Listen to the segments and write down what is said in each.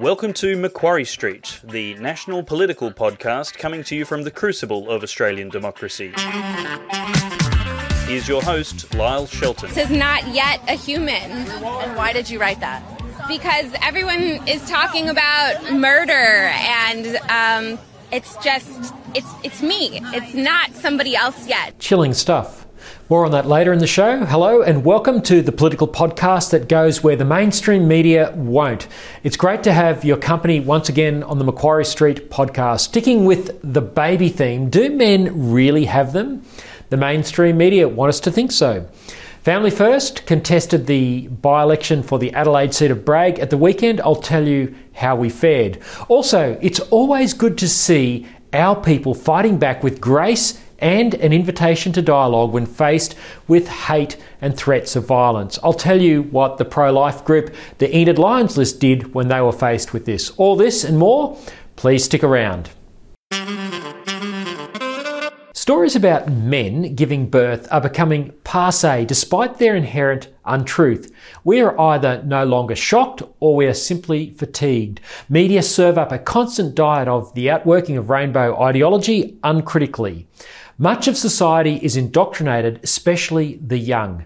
Welcome to Macquarie Street, the national political podcast coming to you from the crucible of Australian democracy. Here's your host, Lyle Shelton. This is not yet a human. And why did you write that? Because everyone is talking about murder, and um, it's just it's it's me. It's not somebody else yet. Chilling stuff. More on that later in the show. Hello and welcome to the political podcast that goes where the mainstream media won't. It's great to have your company once again on the Macquarie Street podcast. Sticking with the baby theme, do men really have them? The mainstream media want us to think so. Family First contested the by election for the Adelaide seat of Bragg at the weekend. I'll tell you how we fared. Also, it's always good to see our people fighting back with grace and an invitation to dialogue when faced with hate and threats of violence. I'll tell you what the pro life group, the Enid Lyons List, did when they were faced with this. All this and more, please stick around. Stories about men giving birth are becoming passe despite their inherent untruth. We are either no longer shocked or we are simply fatigued. Media serve up a constant diet of the outworking of rainbow ideology uncritically. Much of society is indoctrinated, especially the young.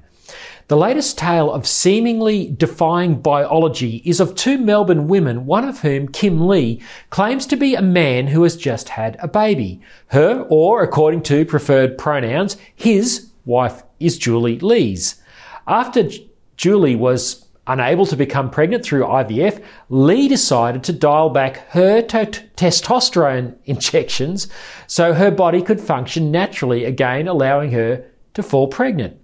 The latest tale of seemingly defying biology is of two Melbourne women, one of whom, Kim Lee, claims to be a man who has just had a baby. Her, or according to preferred pronouns, his wife is Julie Lees. After Julie was unable to become pregnant through IVF, Lee decided to dial back her t- testosterone injections so her body could function naturally again, allowing her to fall pregnant.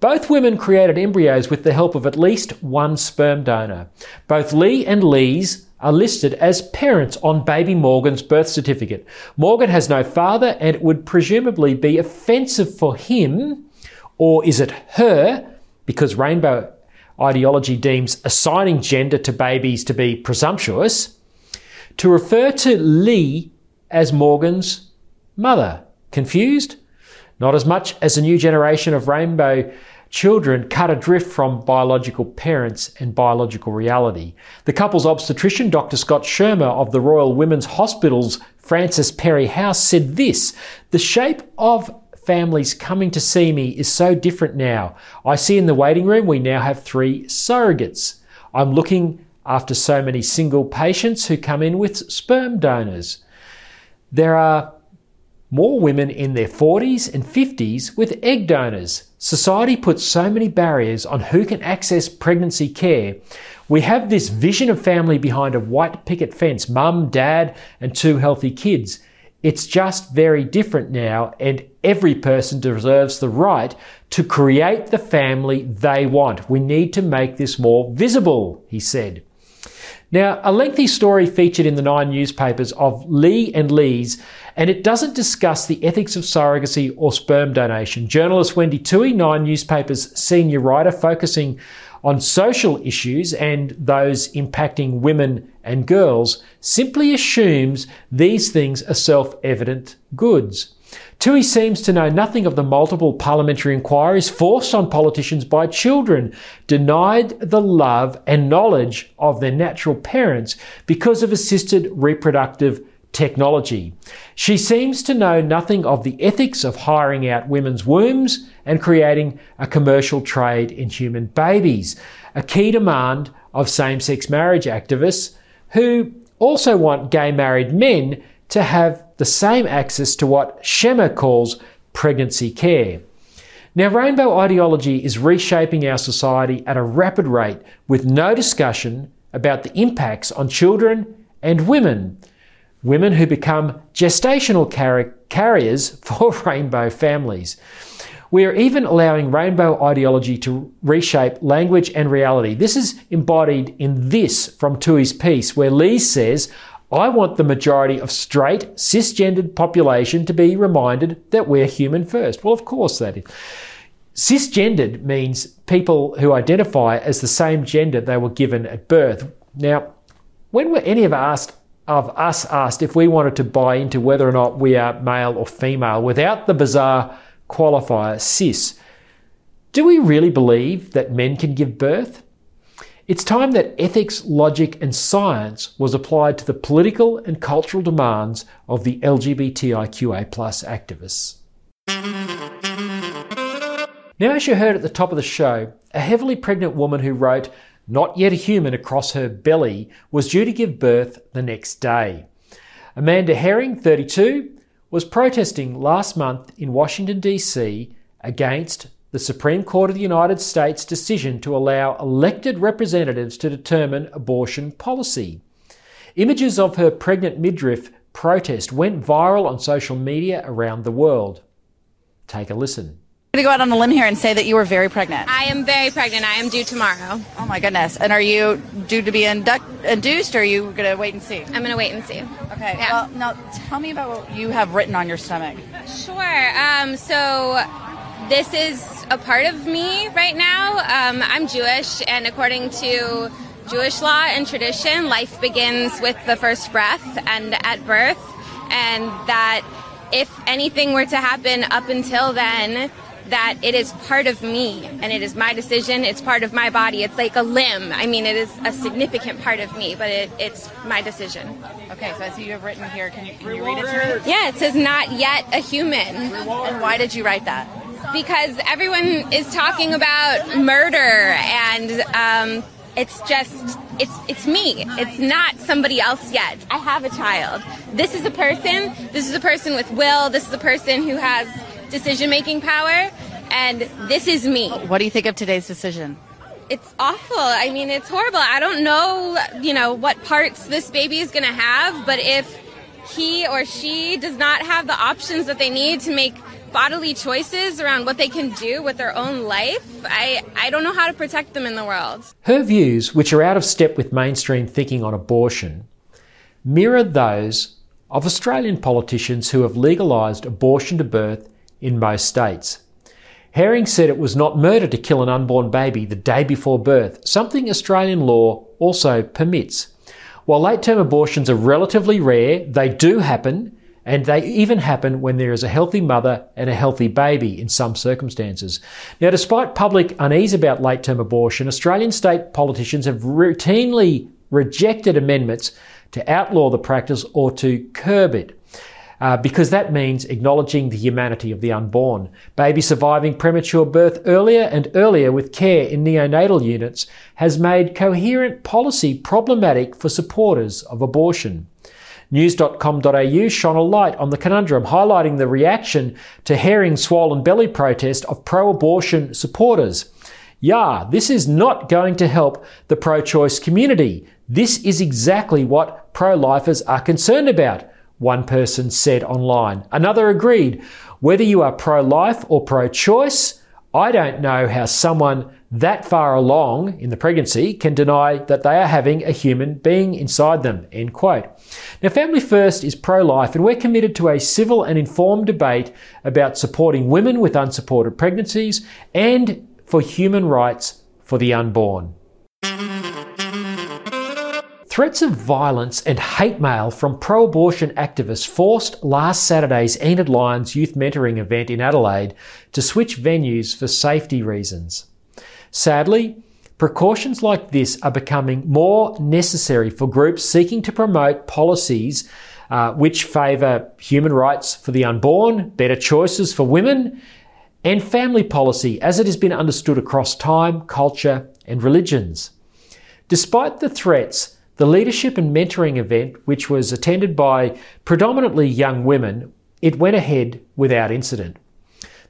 Both women created embryos with the help of at least one sperm donor. Both Lee and Lees are listed as parents on baby Morgan's birth certificate. Morgan has no father and it would presumably be offensive for him, or is it her, because rainbow ideology deems assigning gender to babies to be presumptuous, to refer to Lee as Morgan's mother. Confused? Not as much as a new generation of rainbow children cut adrift from biological parents and biological reality. The couple's obstetrician, Dr. Scott Schirmer of the Royal Women's Hospital's Frances Perry House, said this The shape of families coming to see me is so different now. I see in the waiting room we now have three surrogates. I'm looking after so many single patients who come in with sperm donors. There are more women in their 40s and 50s with egg donors. Society puts so many barriers on who can access pregnancy care. We have this vision of family behind a white picket fence mum, dad, and two healthy kids. It's just very different now, and every person deserves the right to create the family they want. We need to make this more visible, he said. Now, a lengthy story featured in the Nine newspapers of Lee and Lees, and it doesn't discuss the ethics of surrogacy or sperm donation. Journalist Wendy Tuohy, Nine newspapers senior writer, focusing on social issues and those impacting women and girls, simply assumes these things are self-evident goods. Tuohy seems to know nothing of the multiple parliamentary inquiries forced on politicians by children, denied the love and knowledge of their natural parents because of assisted reproductive technology. She seems to know nothing of the ethics of hiring out women's wombs and creating a commercial trade in human babies, a key demand of same sex marriage activists who also want gay married men to have the same access to what Schirmer calls pregnancy care. Now, rainbow ideology is reshaping our society at a rapid rate with no discussion about the impacts on children and women, women who become gestational car- carriers for rainbow families. We are even allowing rainbow ideology to reshape language and reality. This is embodied in this from Tuohy's piece, where Lee says, I want the majority of straight, cisgendered population to be reminded that we're human first. Well, of course that is. Cisgendered means people who identify as the same gender they were given at birth. Now, when were any of us asked of us asked if we wanted to buy into whether or not we are male or female without the bizarre qualifier cis? Do we really believe that men can give birth? It's time that ethics, logic, and science was applied to the political and cultural demands of the LGBTIQA activists. Now, as you heard at the top of the show, a heavily pregnant woman who wrote, Not yet a human across her belly, was due to give birth the next day. Amanda Herring, 32, was protesting last month in Washington, D.C. against the Supreme Court of the United States' decision to allow elected representatives to determine abortion policy. Images of her pregnant midriff protest went viral on social media around the world. Take a listen. I'm going to go out on a limb here and say that you were very pregnant. I am very pregnant. I am due tomorrow. Oh my goodness. And are you due to be indu- induced or are you going to wait and see? I'm going to wait and see. Okay. Yeah. Well, now tell me about what you have written on your stomach. Sure. Um, so this is a part of me right now. Um, I'm Jewish, and according to Jewish law and tradition, life begins with the first breath and at birth, and that if anything were to happen up until then, that it is part of me and it is my decision. It's part of my body. It's like a limb. I mean, it is a significant part of me, but it, it's my decision. Okay, so I see you have written here. Can you, can you read it to me? Yeah, it says not yet a human. And why did you write that? because everyone is talking about murder and um, it's just it's it's me it's not somebody else yet i have a child this is a person this is a person with will this is a person who has decision making power and this is me What do you think of today's decision? it's awful i mean it's horrible i don't know you know what parts this baby is going to have but if he or she does not have the options that they need to make bodily choices around what they can do with their own life, I, I don't know how to protect them in the world. Her views, which are out of step with mainstream thinking on abortion, mirror those of Australian politicians who have legalised abortion to birth in most states. Herring said it was not murder to kill an unborn baby the day before birth, something Australian law also permits. While late term abortions are relatively rare, they do happen, and they even happen when there is a healthy mother and a healthy baby in some circumstances. Now, despite public unease about late term abortion, Australian state politicians have routinely rejected amendments to outlaw the practice or to curb it. Uh, because that means acknowledging the humanity of the unborn. Babies surviving premature birth earlier and earlier with care in neonatal units has made coherent policy problematic for supporters of abortion. News.com.au shone a light on the conundrum, highlighting the reaction to Herring's swollen belly protest of pro abortion supporters. Yeah, this is not going to help the pro choice community. This is exactly what pro lifers are concerned about, one person said online. Another agreed. Whether you are pro life or pro choice, I don't know how someone that far along in the pregnancy can deny that they are having a human being inside them. End quote. Now, Family First is pro life, and we're committed to a civil and informed debate about supporting women with unsupported pregnancies and for human rights for the unborn. Threats of violence and hate mail from pro abortion activists forced last Saturday's Enid Lyons youth mentoring event in Adelaide to switch venues for safety reasons. Sadly, precautions like this are becoming more necessary for groups seeking to promote policies uh, which favour human rights for the unborn, better choices for women, and family policy as it has been understood across time, culture, and religions. Despite the threats, the leadership and mentoring event, which was attended by predominantly young women, it went ahead without incident.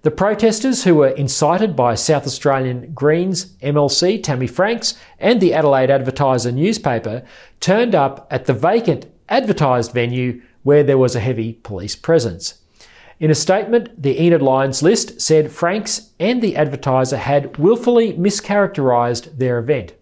The protesters, who were incited by South Australian Greens MLC Tammy Franks and the Adelaide Advertiser newspaper, turned up at the vacant advertised venue where there was a heavy police presence. In a statement, the Enid Lyons list said Franks and the advertiser had willfully mischaracterised their event.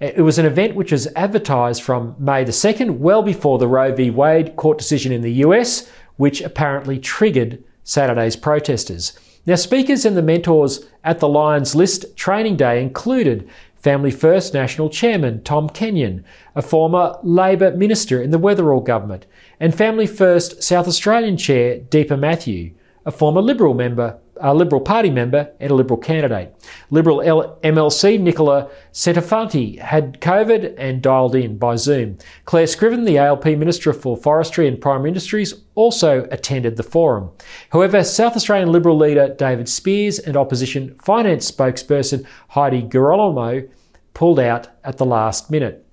It was an event which was advertised from May the 2nd, well before the Roe v. Wade court decision in the US, which apparently triggered Saturday's protesters. Now, speakers and the mentors at the Lyons List training day included Family First National Chairman Tom Kenyon, a former Labor minister in the Weatherill government, and Family First South Australian Chair Deepa Matthew, a former Liberal member a Liberal Party member and a Liberal candidate. Liberal L- MLC Nicola Centofanti had COVID and dialed in by Zoom. Claire Scriven, the ALP Minister for Forestry and Primary Industries, also attended the forum. However, South Australian Liberal leader David Speirs and opposition finance spokesperson Heidi Girolamo pulled out at the last minute.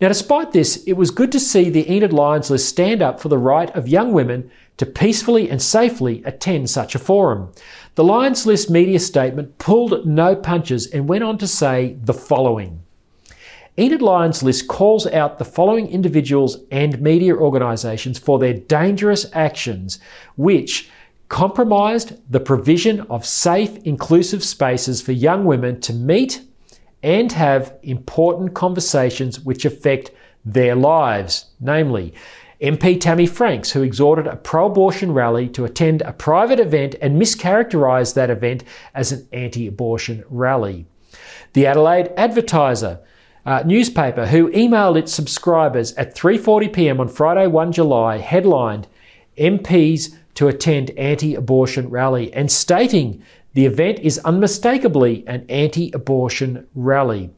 Now, despite this, it was good to see the Enid Lyons list stand up for the right of young women to peacefully and safely attend such a forum. The Lyons List media statement pulled no punches and went on to say the following. Enid Lyons List calls out the following individuals and media organisations for their dangerous actions, which compromised the provision of safe, inclusive spaces for young women to meet and have important conversations which affect their lives, namely MP Tammy Franks, who exhorted a pro abortion rally to attend a private event and mischaracterised that event as an anti abortion rally. The Adelaide Advertiser, uh, newspaper who emailed its subscribers at 3:40 p.m. on Friday 1 July headlined MPs to attend anti-abortion rally and stating the event is unmistakably an anti-abortion rally.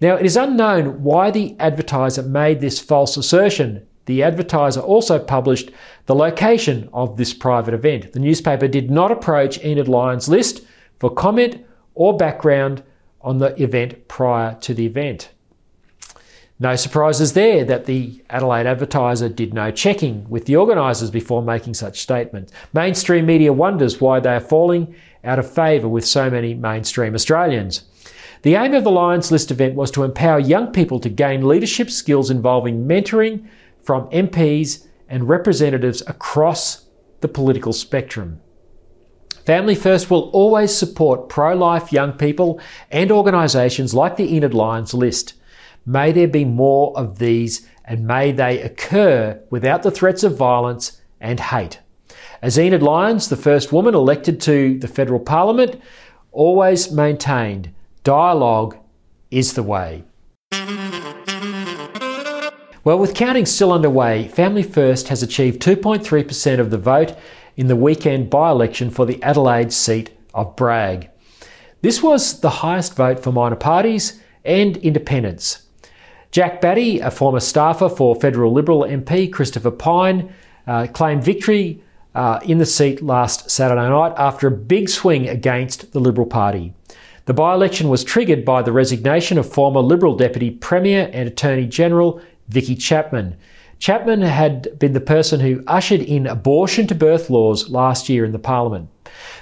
Now it is unknown why the advertiser made this false assertion the advertiser also published the location of this private event. The newspaper did not approach Enid Lyons List for comment or background on the event prior to the event. No surprises there that the Adelaide Advertiser did no checking with the organisers before making such statements. Mainstream media wonders why they are falling out of favour with so many mainstream Australians. The aim of the Lyons List event was to empower young people to gain leadership skills involving mentoring, from MPs and representatives across the political spectrum. Family First will always support pro life young people and organisations like the Enid Lyons list. May there be more of these and may they occur without the threats of violence and hate. As Enid Lyons, the first woman elected to the federal parliament, always maintained dialogue is the way. Well, with counting still underway, Family First has achieved 2.3% of the vote in the weekend by election for the Adelaide seat of Bragg. This was the highest vote for minor parties and independents. Jack Batty, a former staffer for federal Liberal MP Christopher Pyne, uh, claimed victory uh, in the seat last Saturday night after a big swing against the Liberal Party. The by election was triggered by the resignation of former Liberal Deputy Premier and Attorney General Vicki Chapman. Chapman had been the person who ushered in abortion to birth laws last year in the Parliament.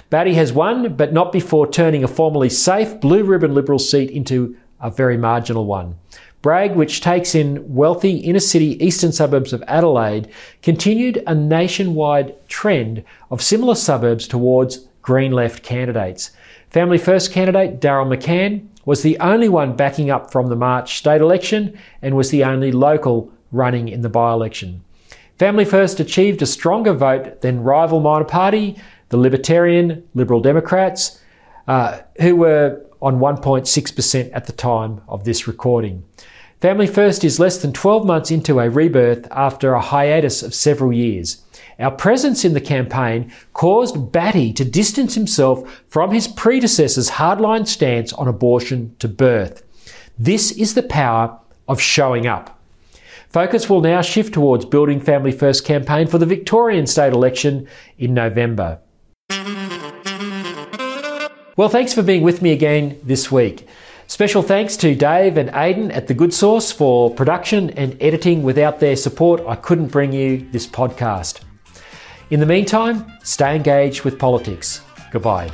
Batty has won, but not before turning a formerly safe blue ribbon Liberal seat into a very marginal one. Bragg, which takes in wealthy inner city eastern suburbs of Adelaide, continued a nationwide trend of similar suburbs towards Green left candidates. Family First candidate Daryl McCann was the only one backing up from the March state election and was the only local running in the by election. Family First achieved a stronger vote than rival minor party, the Libertarian Liberal Democrats, uh, who were on 1.6% at the time of this recording. Family First is less than 12 months into a rebirth after a hiatus of several years. Our presence in the campaign caused Batty to distance himself from his predecessor's hardline stance on abortion to birth. This is the power of showing up. Focus will now shift towards building Family First campaign for the Victorian state election in November. Well, thanks for being with me again this week. Special thanks to Dave and Aidan at The Good Sauce for production and editing. Without their support, I couldn't bring you this podcast. In the meantime, stay engaged with politics. Goodbye.